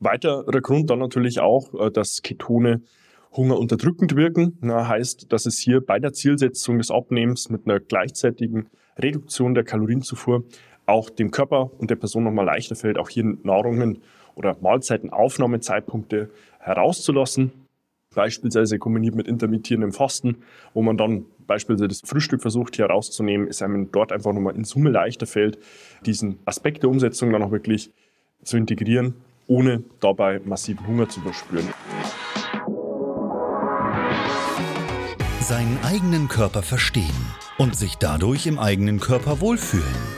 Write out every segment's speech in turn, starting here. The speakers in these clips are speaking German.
Weiterer Grund dann natürlich auch, äh, dass Ketone Hunger unterdrückend wirken. Na, heißt, dass es hier bei der Zielsetzung des Abnehmens mit einer gleichzeitigen Reduktion der Kalorienzufuhr auch dem Körper und der Person nochmal leichter fällt, auch hier Nahrungen oder Mahlzeitenaufnahmezeitpunkte herauszulassen. Beispielsweise kombiniert mit intermittierendem Fasten, wo man dann beispielsweise das Frühstück versucht hier rauszunehmen, ist einem dort einfach nochmal in Summe leichter fällt, diesen Aspekt der Umsetzung dann auch wirklich zu integrieren, ohne dabei massiven Hunger zu verspüren. Seinen eigenen Körper verstehen und sich dadurch im eigenen Körper wohlfühlen.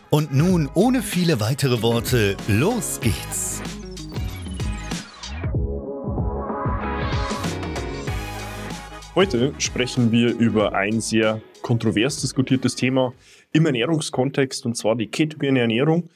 Und nun, ohne viele weitere Worte, los geht's! Heute sprechen wir über ein sehr kontrovers diskutiertes Thema im Ernährungskontext, und zwar die ketogene Ernährung.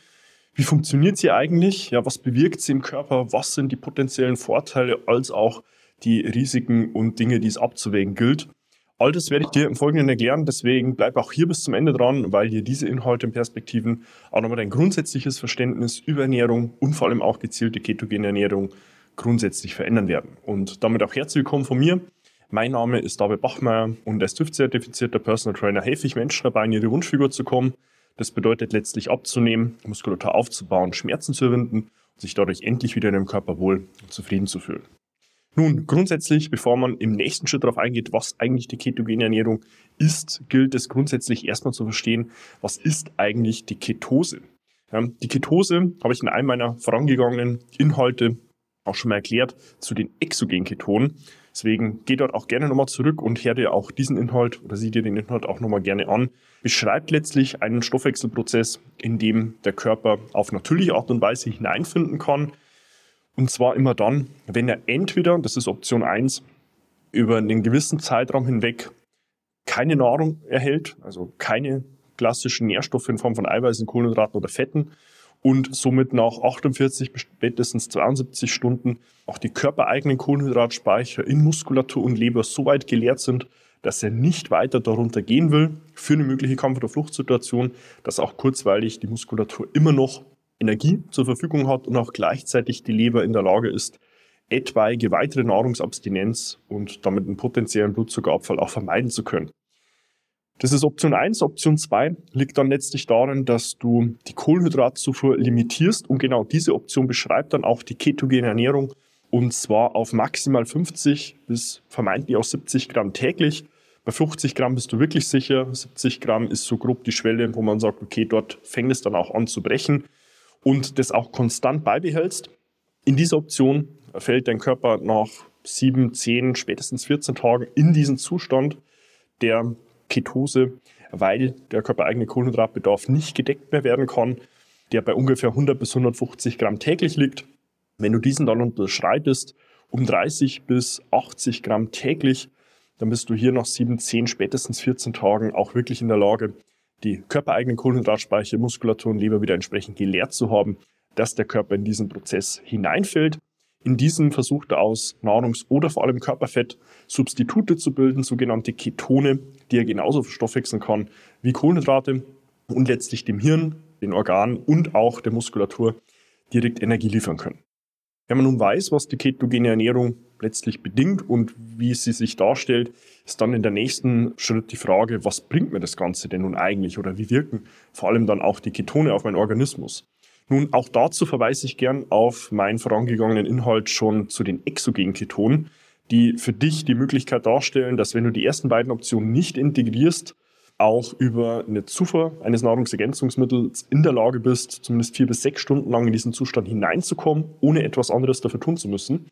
Wie funktioniert sie eigentlich? Ja, was bewirkt sie im Körper? Was sind die potenziellen Vorteile als auch die Risiken und Dinge, die es abzuwägen gilt? All das werde ich dir im Folgenden erklären, deswegen bleib auch hier bis zum Ende dran, weil dir diese Inhalte und Perspektiven auch nochmal dein grundsätzliches Verständnis über Ernährung und vor allem auch gezielte ketogene Ernährung grundsätzlich verändern werden. Und damit auch herzlich willkommen von mir. Mein Name ist David Bachmeier und als TÜV-zertifizierter Personal Trainer helfe ich Menschen dabei, in ihre Wunschfigur zu kommen das bedeutet letztlich abzunehmen, Muskulatur aufzubauen, Schmerzen zu überwinden und sich dadurch endlich wieder in dem Körper wohl und zufrieden zu fühlen. Nun, grundsätzlich, bevor man im nächsten Schritt darauf eingeht, was eigentlich die ketogene Ernährung ist, gilt es grundsätzlich erstmal zu verstehen, was ist eigentlich die Ketose. Die Ketose habe ich in einem meiner vorangegangenen Inhalte auch schon mal erklärt zu den exogenen Ketonen. Deswegen geh dort auch gerne nochmal zurück und hör dir auch diesen Inhalt oder sieh dir den Inhalt auch nochmal gerne an. Beschreibt letztlich einen Stoffwechselprozess, in dem der Körper auf natürliche Art und Weise hineinfinden kann. Und zwar immer dann, wenn er entweder, das ist Option 1, über einen gewissen Zeitraum hinweg keine Nahrung erhält, also keine klassischen Nährstoffe in Form von Eiweißen, Kohlenhydraten oder Fetten und somit nach 48 bis spätestens 72 Stunden auch die körpereigenen Kohlenhydratspeicher in Muskulatur und Leber so weit geleert sind, dass er nicht weiter darunter gehen will für eine mögliche Kampf- oder Fluchtsituation, dass auch kurzweilig die Muskulatur immer noch Energie zur Verfügung hat und auch gleichzeitig die Leber in der Lage ist, etwaige weitere Nahrungsabstinenz und damit einen potenziellen Blutzuckerabfall auch vermeiden zu können. Das ist Option 1. Option 2 liegt dann letztlich darin, dass du die Kohlenhydratzufuhr limitierst und genau diese Option beschreibt dann auch die ketogene Ernährung und zwar auf maximal 50 bis vermeintlich auch 70 Gramm täglich. Bei 50 Gramm bist du wirklich sicher. 70 Gramm ist so grob die Schwelle, wo man sagt, okay, dort fängt es dann auch an zu brechen und das auch konstant beibehältst. In dieser Option fällt dein Körper nach 7, 10, spätestens 14 Tagen in diesen Zustand der Ketose, weil der körpereigene Kohlenhydratbedarf nicht gedeckt mehr werden kann, der bei ungefähr 100 bis 150 Gramm täglich liegt. Wenn du diesen dann unterschreitest, um 30 bis 80 Gramm täglich, dann bist du hier nach 7, 10, spätestens 14 Tagen auch wirklich in der Lage, die körpereigenen Kohlenhydratspeicher, Muskulatur und Leber wieder entsprechend geleert zu haben, dass der Körper in diesen Prozess hineinfällt. In diesem versucht er aus Nahrungs- oder vor allem Körperfett Substitute zu bilden, sogenannte Ketone, die er genauso verstoffwechseln kann wie Kohlenhydrate und letztlich dem Hirn, den Organen und auch der Muskulatur direkt Energie liefern können. Wenn man nun weiß, was die ketogene Ernährung letztlich bedingt und wie sie sich darstellt, ist dann in der nächsten Schritt die Frage, was bringt mir das Ganze denn nun eigentlich oder wie wirken vor allem dann auch die Ketone auf meinen Organismus? Nun, auch dazu verweise ich gern auf meinen vorangegangenen Inhalt schon zu den exogenen Ketonen, die für dich die Möglichkeit darstellen, dass wenn du die ersten beiden Optionen nicht integrierst, auch über eine Zufuhr eines Nahrungsergänzungsmittels in der Lage bist, zumindest vier bis sechs Stunden lang in diesen Zustand hineinzukommen, ohne etwas anderes dafür tun zu müssen.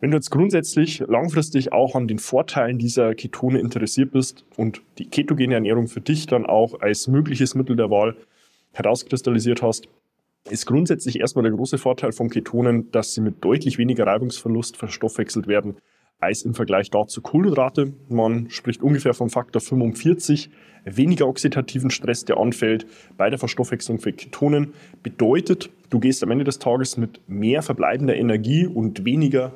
Wenn du jetzt grundsätzlich langfristig auch an den Vorteilen dieser Ketone interessiert bist und die ketogene Ernährung für dich dann auch als mögliches Mittel der Wahl herauskristallisiert hast, ist grundsätzlich erstmal der große Vorteil von Ketonen, dass sie mit deutlich weniger Reibungsverlust verstoffwechselt werden als im Vergleich dazu Kohlenhydrate. Man spricht ungefähr vom Faktor 45 weniger oxidativen Stress, der anfällt bei der Verstoffwechslung für Ketonen. Bedeutet, du gehst am Ende des Tages mit mehr verbleibender Energie und weniger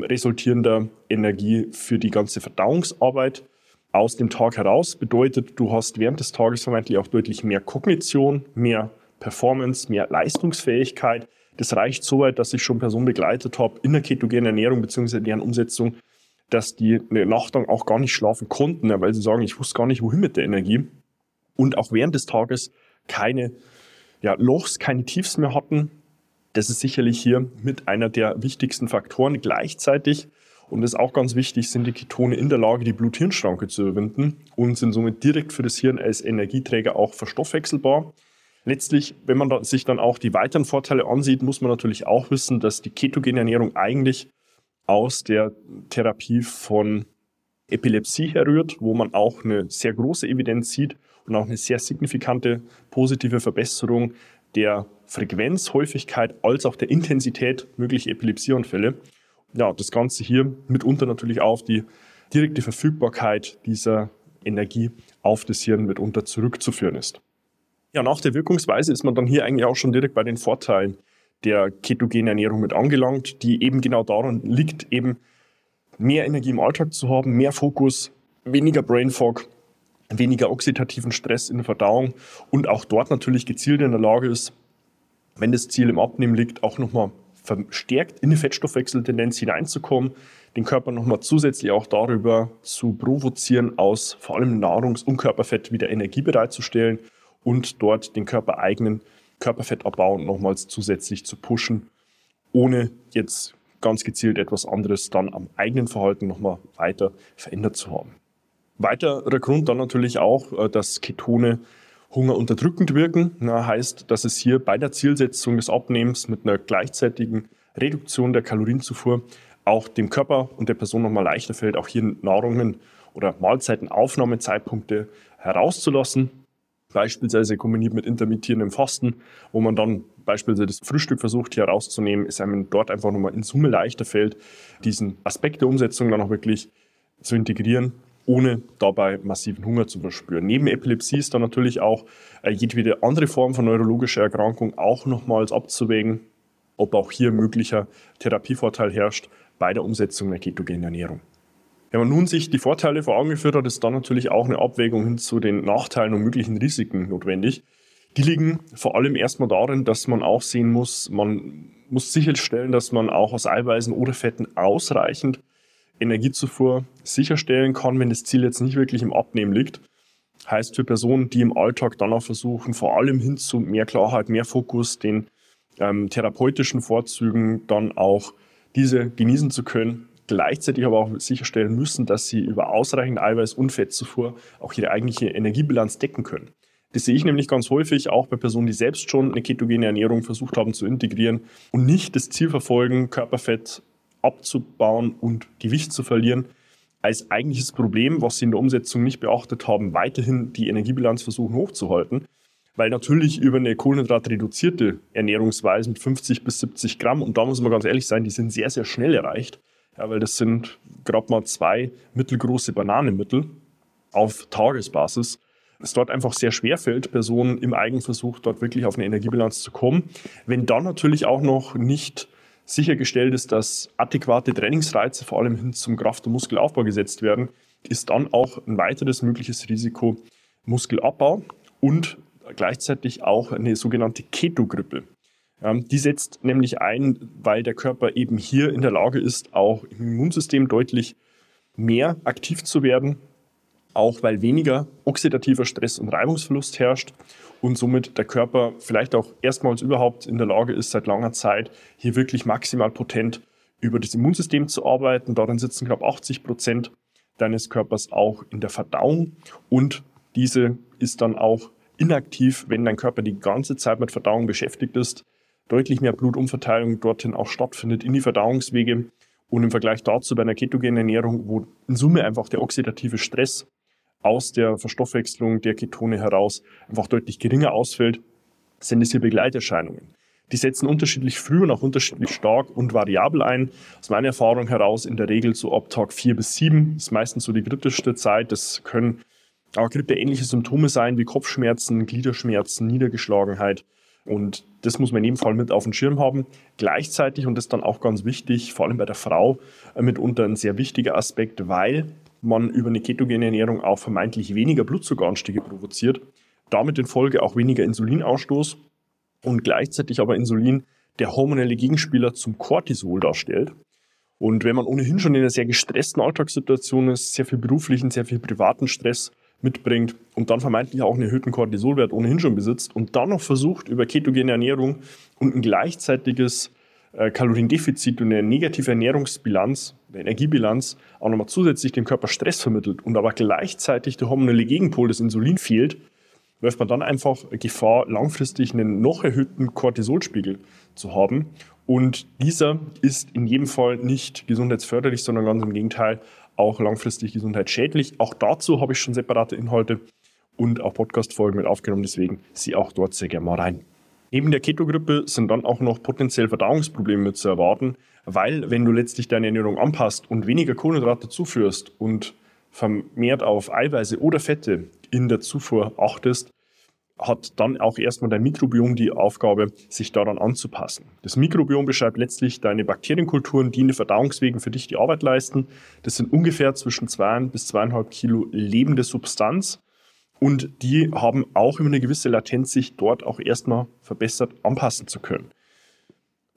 resultierender Energie für die ganze Verdauungsarbeit aus dem Tag heraus. Bedeutet, du hast während des Tages vermeintlich auch deutlich mehr Kognition, mehr Performance, mehr Leistungsfähigkeit. Das reicht so weit, dass ich schon Personen begleitet habe in der ketogenen Ernährung bzw. deren Umsetzung, dass die eine Nacht lang auch gar nicht schlafen konnten, weil sie sagen, ich wusste gar nicht, wohin mit der Energie. Und auch während des Tages keine ja, Lochs, keine Tiefs mehr hatten. Das ist sicherlich hier mit einer der wichtigsten Faktoren. Gleichzeitig, und das ist auch ganz wichtig, sind die Ketone in der Lage, die Blut-Hirn-Schranke zu überwinden und sind somit direkt für das Hirn als Energieträger auch verstoffwechselbar. Letztlich, wenn man sich dann auch die weiteren Vorteile ansieht, muss man natürlich auch wissen, dass die ketogene Ernährung eigentlich aus der Therapie von Epilepsie herrührt, wo man auch eine sehr große Evidenz sieht und auch eine sehr signifikante positive Verbesserung der Frequenz, Häufigkeit als auch der Intensität möglicher Epilepsieanfälle. Ja, das Ganze hier mitunter natürlich auf die direkte Verfügbarkeit dieser Energie auf das Hirn mitunter zurückzuführen ist. Ja, nach der Wirkungsweise ist man dann hier eigentlich auch schon direkt bei den Vorteilen der ketogenen Ernährung mit angelangt, die eben genau daran liegt, eben mehr Energie im Alltag zu haben, mehr Fokus, weniger Brain Fog, weniger oxidativen Stress in der Verdauung und auch dort natürlich gezielt in der Lage ist, wenn das Ziel im Abnehmen liegt, auch nochmal verstärkt in die Fettstoffwechseltendenz hineinzukommen, den Körper nochmal zusätzlich auch darüber zu provozieren, aus vor allem Nahrungs- und Körperfett wieder Energie bereitzustellen und dort den körpereigenen Körperfettabbau nochmals zusätzlich zu pushen, ohne jetzt ganz gezielt etwas anderes dann am eigenen Verhalten nochmal weiter verändert zu haben. Weiterer Grund dann natürlich auch, äh, dass Ketone Hunger unterdrückend wirken. Na, heißt, dass es hier bei der Zielsetzung des Abnehmens mit einer gleichzeitigen Reduktion der Kalorienzufuhr auch dem Körper und der Person nochmal leichter fällt, auch hier Nahrungen oder Mahlzeitenaufnahmezeitpunkte herauszulassen beispielsweise kombiniert mit intermittierendem Fasten, wo man dann beispielsweise das Frühstück versucht hier rauszunehmen, ist einem dort einfach nochmal in Summe leichter fällt, diesen Aspekt der Umsetzung dann auch wirklich zu integrieren, ohne dabei massiven Hunger zu verspüren. Neben Epilepsie ist dann natürlich auch äh, jedwede andere Form von neurologischer Erkrankung auch nochmals abzuwägen, ob auch hier möglicher Therapievorteil herrscht bei der Umsetzung der ketogenen Ernährung. Wenn man nun sich die Vorteile vor Augen geführt hat, ist dann natürlich auch eine Abwägung hin zu den Nachteilen und möglichen Risiken notwendig. Die liegen vor allem erstmal darin, dass man auch sehen muss, man muss sicherstellen, dass man auch aus Eiweißen oder Fetten ausreichend Energiezufuhr sicherstellen kann, wenn das Ziel jetzt nicht wirklich im Abnehmen liegt. Heißt für Personen, die im Alltag dann auch versuchen, vor allem hin zu mehr Klarheit, mehr Fokus, den ähm, therapeutischen Vorzügen dann auch diese genießen zu können, gleichzeitig aber auch sicherstellen müssen, dass sie über ausreichend Eiweiß- und Fettzufuhr auch ihre eigentliche Energiebilanz decken können. Das sehe ich nämlich ganz häufig auch bei Personen, die selbst schon eine ketogene Ernährung versucht haben zu integrieren und nicht das Ziel verfolgen, Körperfett abzubauen und Gewicht zu verlieren, als eigentliches Problem, was sie in der Umsetzung nicht beachtet haben, weiterhin die Energiebilanz versuchen hochzuhalten. Weil natürlich über eine kohlenhydratreduzierte Ernährungsweise mit 50 bis 70 Gramm, und da muss man ganz ehrlich sein, die sind sehr, sehr schnell erreicht, ja, weil das sind gerade mal zwei mittelgroße Bananenmittel auf Tagesbasis. Es dort einfach sehr schwer fällt, Personen im Eigenversuch dort wirklich auf eine Energiebilanz zu kommen. Wenn dann natürlich auch noch nicht sichergestellt ist, dass adäquate Trainingsreize vor allem hin zum Kraft- und Muskelaufbau gesetzt werden, ist dann auch ein weiteres mögliches Risiko Muskelabbau und gleichzeitig auch eine sogenannte Ketogrippe. Ähm, die setzt nämlich ein, weil der Körper eben hier in der Lage ist, auch im Immunsystem deutlich mehr aktiv zu werden, auch weil weniger oxidativer Stress und Reibungsverlust herrscht und somit der Körper vielleicht auch erstmals überhaupt in der Lage ist, seit langer Zeit hier wirklich maximal potent über das Immunsystem zu arbeiten. Darin sitzen knapp 80 Prozent deines Körpers auch in der Verdauung und diese ist dann auch inaktiv, wenn dein Körper die ganze Zeit mit Verdauung beschäftigt ist, deutlich mehr Blutumverteilung dorthin auch stattfindet in die Verdauungswege und im Vergleich dazu bei einer ketogenen Ernährung, wo in Summe einfach der oxidative Stress aus der Verstoffwechslung der Ketone heraus einfach deutlich geringer ausfällt, sind es hier Begleiterscheinungen. Die setzen unterschiedlich früh und auch unterschiedlich stark und variabel ein. Aus meiner Erfahrung heraus in der Regel so ab Tag 4 bis 7 ist meistens so die kritischste Zeit. Das können auch grippeähnliche Symptome sein wie Kopfschmerzen, Gliederschmerzen, Niedergeschlagenheit. Und das muss man in jedem Fall mit auf dem Schirm haben. Gleichzeitig, und das ist dann auch ganz wichtig, vor allem bei der Frau, äh, mitunter ein sehr wichtiger Aspekt, weil man über eine ketogene Ernährung auch vermeintlich weniger Blutzuckeranstiege provoziert, damit in Folge auch weniger Insulinausstoß und gleichzeitig aber Insulin der hormonelle Gegenspieler zum Cortisol darstellt. Und wenn man ohnehin schon in einer sehr gestressten Alltagssituation ist, sehr viel beruflichen, sehr viel privaten Stress mitbringt und dann vermeintlich auch einen erhöhten Cortisolwert ohnehin schon besitzt und dann noch versucht, über ketogene Ernährung und ein gleichzeitiges äh, Kaloriendefizit und eine negative Ernährungsbilanz, eine Energiebilanz, auch nochmal zusätzlich dem Körper Stress vermittelt und aber gleichzeitig der hormonelle Gegenpol, das Insulin, fehlt, läuft man dann einfach Gefahr, langfristig einen noch erhöhten Cortisolspiegel zu haben. Und dieser ist in jedem Fall nicht gesundheitsförderlich, sondern ganz im Gegenteil auch langfristig gesundheitsschädlich. Auch dazu habe ich schon separate Inhalte und auch Podcast-Folgen mit aufgenommen, deswegen sieh auch dort sehr gerne mal rein. Neben der Ketogrippe sind dann auch noch potenziell Verdauungsprobleme zu erwarten, weil wenn du letztlich deine Ernährung anpasst und weniger Kohlenhydrate zuführst und vermehrt auf Eiweiße oder Fette in der Zufuhr achtest, hat dann auch erstmal dein Mikrobiom die Aufgabe, sich daran anzupassen. Das Mikrobiom beschreibt letztlich deine Bakterienkulturen, die in den Verdauungswegen für dich die Arbeit leisten. Das sind ungefähr zwischen zwei bis zweieinhalb Kilo lebende Substanz. Und die haben auch immer eine gewisse Latenz, sich dort auch erstmal verbessert anpassen zu können.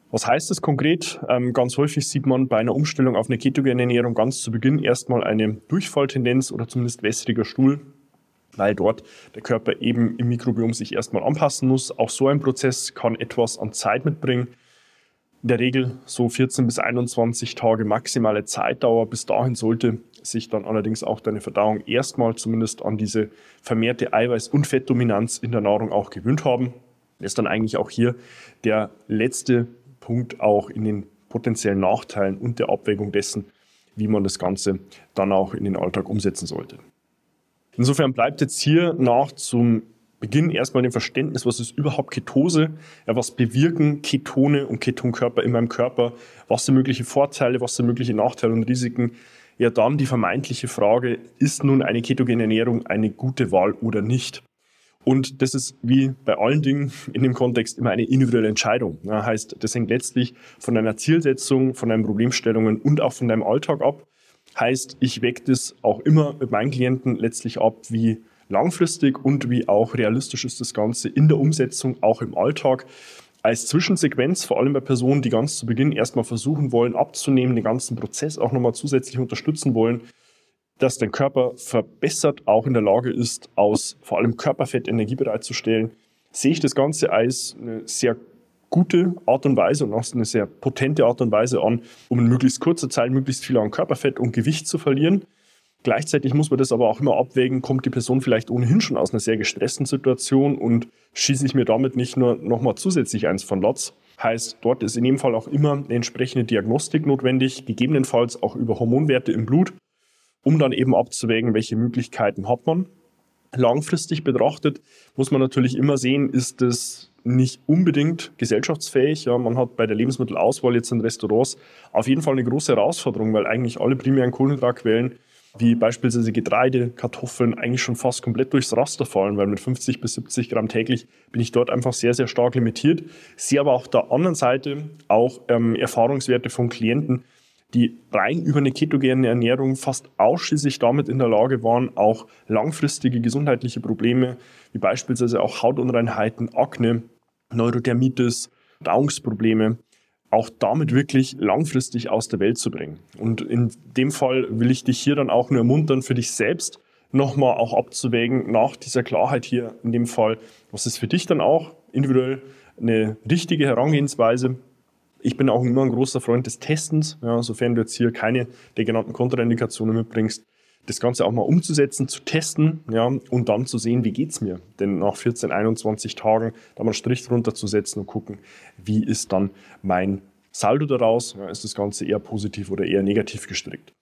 Was heißt das konkret? Ähm, ganz häufig sieht man bei einer Umstellung auf eine ketogene Ernährung ganz zu Beginn erstmal eine Durchfalltendenz oder zumindest wässriger Stuhl weil dort der Körper eben im Mikrobiom sich erstmal anpassen muss. Auch so ein Prozess kann etwas an Zeit mitbringen. In der Regel so 14 bis 21 Tage maximale Zeitdauer. Bis dahin sollte sich dann allerdings auch deine Verdauung erstmal zumindest an diese vermehrte Eiweiß- und Fettdominanz in der Nahrung auch gewöhnt haben. Das ist dann eigentlich auch hier der letzte Punkt auch in den potenziellen Nachteilen und der Abwägung dessen, wie man das Ganze dann auch in den Alltag umsetzen sollte. Insofern bleibt jetzt hier nach zum Beginn erstmal dem Verständnis, was ist überhaupt Ketose, ja, was bewirken Ketone und Ketonkörper in meinem Körper, was sind mögliche Vorteile, was sind mögliche Nachteile und Risiken. Ja, dann die vermeintliche Frage, ist nun eine ketogene Ernährung eine gute Wahl oder nicht? Und das ist wie bei allen Dingen in dem Kontext immer eine individuelle Entscheidung. Ja, heißt, das hängt letztlich von deiner Zielsetzung, von deinen Problemstellungen und auch von deinem Alltag ab. Heißt, ich wecke das auch immer mit meinen Klienten letztlich ab, wie langfristig und wie auch realistisch ist das Ganze in der Umsetzung, auch im Alltag. Als Zwischensequenz, vor allem bei Personen, die ganz zu Beginn erstmal versuchen wollen, abzunehmen, den ganzen Prozess auch nochmal zusätzlich unterstützen wollen, dass dein Körper verbessert auch in der Lage ist, aus vor allem Körperfett Energie bereitzustellen, sehe ich das Ganze als eine sehr gute Art und Weise und auch eine sehr potente Art und Weise an, um in möglichst kurzer Zeit möglichst viel an Körperfett und Gewicht zu verlieren. Gleichzeitig muss man das aber auch immer abwägen, kommt die Person vielleicht ohnehin schon aus einer sehr gestressten Situation und schieße ich mir damit nicht nur nochmal zusätzlich eins von Latz. Heißt, dort ist in jedem Fall auch immer eine entsprechende Diagnostik notwendig, gegebenenfalls auch über Hormonwerte im Blut, um dann eben abzuwägen, welche Möglichkeiten hat man. Langfristig betrachtet muss man natürlich immer sehen, ist es nicht unbedingt gesellschaftsfähig. Ja, man hat bei der Lebensmittelauswahl jetzt in Restaurants auf jeden Fall eine große Herausforderung, weil eigentlich alle primären Kohlenhydratquellen wie beispielsweise Getreide, Kartoffeln eigentlich schon fast komplett durchs Raster fallen, weil mit 50 bis 70 Gramm täglich bin ich dort einfach sehr, sehr stark limitiert. Sehe aber auf der anderen Seite auch ähm, Erfahrungswerte von Klienten, die rein über eine ketogene Ernährung fast ausschließlich damit in der Lage waren, auch langfristige gesundheitliche Probleme wie beispielsweise auch Hautunreinheiten, Akne, Neurodermitis, Verdauungsprobleme, auch damit wirklich langfristig aus der Welt zu bringen. Und in dem Fall will ich dich hier dann auch nur ermuntern, für dich selbst nochmal auch abzuwägen, nach dieser Klarheit hier in dem Fall, was ist für dich dann auch individuell eine richtige Herangehensweise. Ich bin auch immer ein großer Freund des Testens, ja, sofern du jetzt hier keine der genannten Kontraindikationen mitbringst, das Ganze auch mal umzusetzen, zu testen ja, und dann zu sehen, wie geht es mir. Denn nach 14, 21 Tagen da mal einen Strich drunter zu setzen und gucken, wie ist dann mein Saldo daraus, ja, ist das Ganze eher positiv oder eher negativ gestrickt.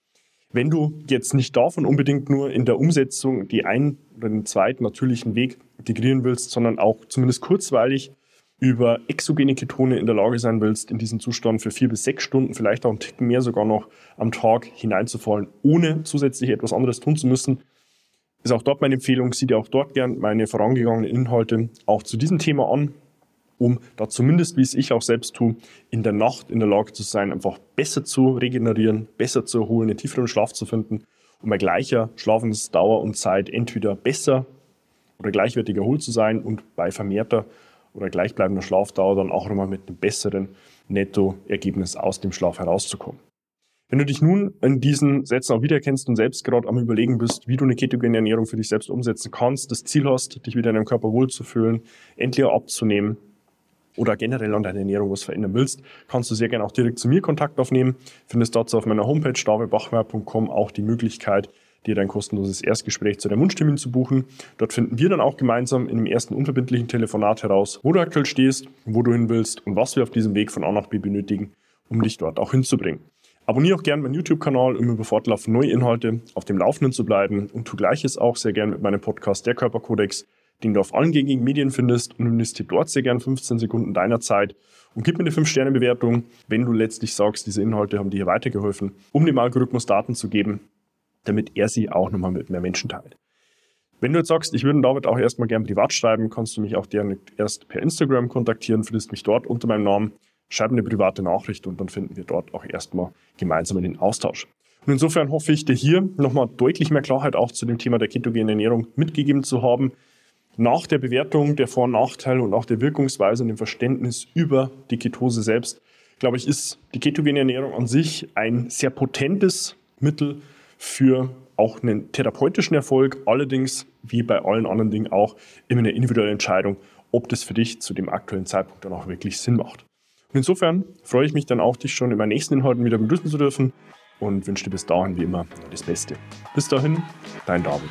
Wenn du jetzt nicht davon unbedingt nur in der Umsetzung die einen oder den zweiten natürlichen Weg integrieren willst, sondern auch zumindest kurzweilig über exogene Ketone in der Lage sein willst, in diesen Zustand für vier bis sechs Stunden, vielleicht auch einen Ticken mehr sogar noch am Tag hineinzufallen, ohne zusätzlich etwas anderes tun zu müssen, ist auch dort meine Empfehlung. Sieh dir auch dort gern meine vorangegangenen Inhalte auch zu diesem Thema an, um da zumindest, wie es ich auch selbst tue, in der Nacht in der Lage zu sein, einfach besser zu regenerieren, besser zu erholen, einen tieferen Schlaf zu finden, um bei gleicher Schlafensdauer und Zeit entweder besser oder gleichwertig erholt zu sein und bei vermehrter oder gleichbleibender Schlafdauer dann auch nochmal mit einem besseren Nettoergebnis aus dem Schlaf herauszukommen. Wenn du dich nun in diesen Sätzen auch wiedererkennst und selbst gerade am Überlegen bist, wie du eine ketogene Ernährung für dich selbst umsetzen kannst, das Ziel hast, dich wieder in deinem Körper wohlzufühlen, endlich abzunehmen oder generell an deiner Ernährung was verändern willst, kannst du sehr gerne auch direkt zu mir Kontakt aufnehmen. Findest dazu auf meiner Homepage davidbachmeier.com auch die Möglichkeit, dir dein kostenloses Erstgespräch zu deinem Wunschtermin zu buchen. Dort finden wir dann auch gemeinsam in dem ersten unverbindlichen Telefonat heraus, wo du aktuell stehst, wo du hin willst und was wir auf diesem Weg von A nach B benötigen, um dich dort auch hinzubringen. Abonniere auch gerne meinen YouTube-Kanal, um über fortlaufend neue Inhalte auf dem Laufenden zu bleiben und tu gleiches auch sehr gerne mit meinem Podcast Der Körperkodex, den du auf allen gängigen Medien findest und investiere dort sehr gerne 15 Sekunden deiner Zeit und gib mir eine 5-Sterne-Bewertung, wenn du letztlich sagst, diese Inhalte haben dir hier weitergeholfen, um dem Algorithmus Daten zu geben, damit er sie auch nochmal mit mehr Menschen teilt. Wenn du jetzt sagst, ich würde David auch erstmal gerne privat schreiben, kannst du mich auch gerne erst per Instagram kontaktieren, findest mich dort unter meinem Namen, schreib eine private Nachricht und dann finden wir dort auch erstmal gemeinsam in den Austausch. Und insofern hoffe ich, dir hier nochmal deutlich mehr Klarheit auch zu dem Thema der ketogenen Ernährung mitgegeben zu haben. Nach der Bewertung der Vor- und Nachteile und auch der Wirkungsweise und dem Verständnis über die Ketose selbst, glaube ich, ist die ketogene Ernährung an sich ein sehr potentes Mittel, für auch einen therapeutischen Erfolg, allerdings wie bei allen anderen Dingen auch immer eine individuelle Entscheidung, ob das für dich zu dem aktuellen Zeitpunkt dann auch wirklich Sinn macht. Und insofern freue ich mich dann auch, dich schon in meinen nächsten Inhalten wieder begrüßen zu dürfen und wünsche dir bis dahin wie immer das Beste. Bis dahin, dein David.